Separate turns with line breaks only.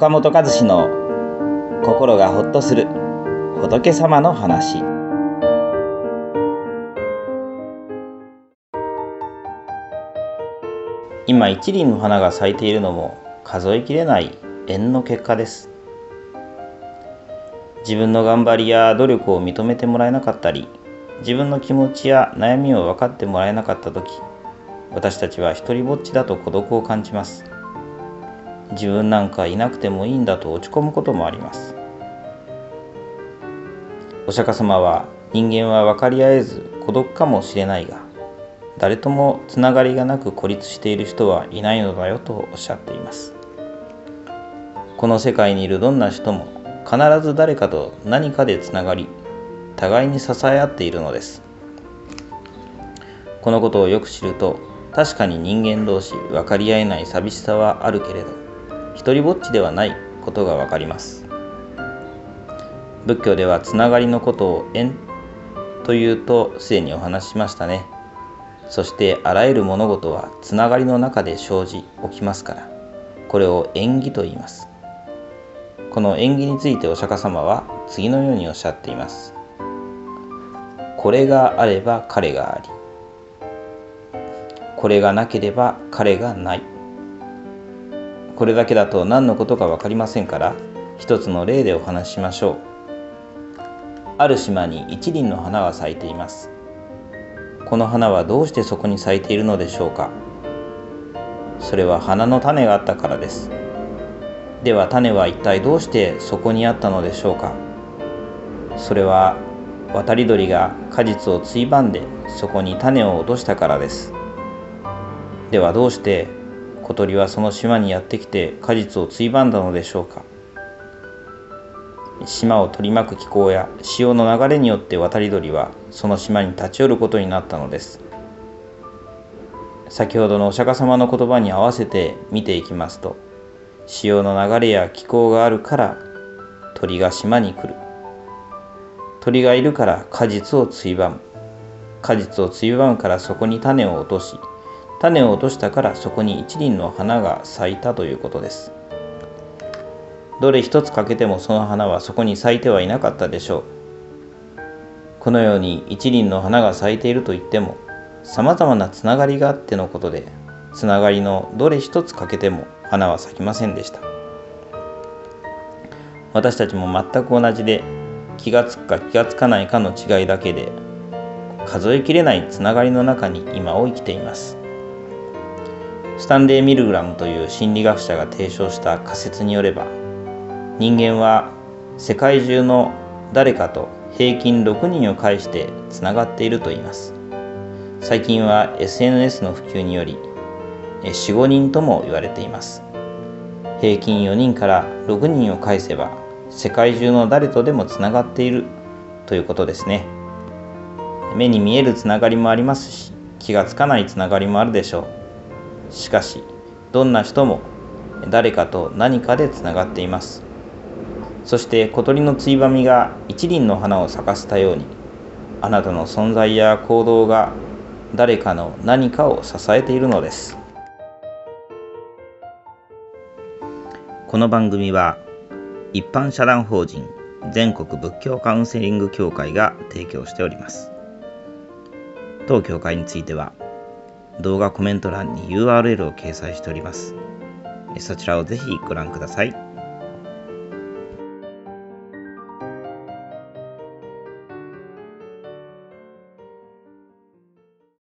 岡本和志の心がほっとする仏様の話。今一輪の花が咲いているのも数えきれない縁の結果です。自分の頑張りや努力を認めてもらえなかったり自分の気持ちや悩みを分かってもらえなかった時私たちは一りぼっちだと孤独を感じます。自分なんかいなくてもいいんだと落ち込むこともあります。お釈迦様は人間は分かり合えず孤独かもしれないが誰ともつながりがなく孤立している人はいないのだよとおっしゃっています。この世界にいるどんな人も必ず誰かと何かでつながり互いに支え合っているのです。このことをよく知ると確かに人間同士分かり合えない寂しさはあるけれど一りぼっちではないことが分かります。仏教ではつながりのことを縁というとすでにお話ししましたね。そしてあらゆる物事はつながりの中で生じ起きますから。これを縁起と言います。この縁起についてお釈迦様は次のようにおっしゃっています。これがあれば彼があり。これがなければ彼がない。これだけだと何のことか分かりませんから一つの例でお話ししましょう。ある島に一輪の花が咲いています。この花はどうしてそこに咲いているのでしょうか。それは花の種があったからです。では種は一体どうしてそこにあったのでしょうか。それは渡り鳥が果実をついばんでそこに種を落としたからです。ではどうして小鳥はその島にやってきて果実をついばんだのでしょうか。島を取り巻く気候や潮の流れによって渡り鳥はその島に立ち寄ることになったのです。先ほどのお釈迦様の言葉に合わせて見ていきますと潮の流れや気候があるから鳥が島に来る。鳥がいるから果実をついばむ。果実をついばむからそこに種を落とし種を落としたからそこに一輪の花が咲いたということです。どれ一つ欠けてもその花はそこに咲いてはいなかったでしょう。このように一輪の花が咲いていると言ってもさまざまなつながりがあってのことでつながりのどれ一つ欠けても花は咲きませんでした。私たちも全く同じで気がつくか気がつかないかの違いだけで数えきれないつながりの中に今を生きています。スタンレー・ミルグラムという心理学者が提唱した仮説によれば人間は世界中の誰かと平均6人を介してつながっていると言います。最近は SNS の普及により45人とも言われています。平均4人から6人を介せば世界中の誰とでもつながっているということですね。目に見えるつながりもありますし気がつかないつながりもあるでしょう。しかしどんな人も誰かと何かでつながっています。そして小鳥のついばみが一輪の花を咲かせたようにあなたの存在や行動が誰かの何かを支えているのです。この番組は一般社団法人全国仏教カウンセリング協会が提供しております。当協会については動画コメント欄に URL を掲載しておりますそちらをぜひご覧ください。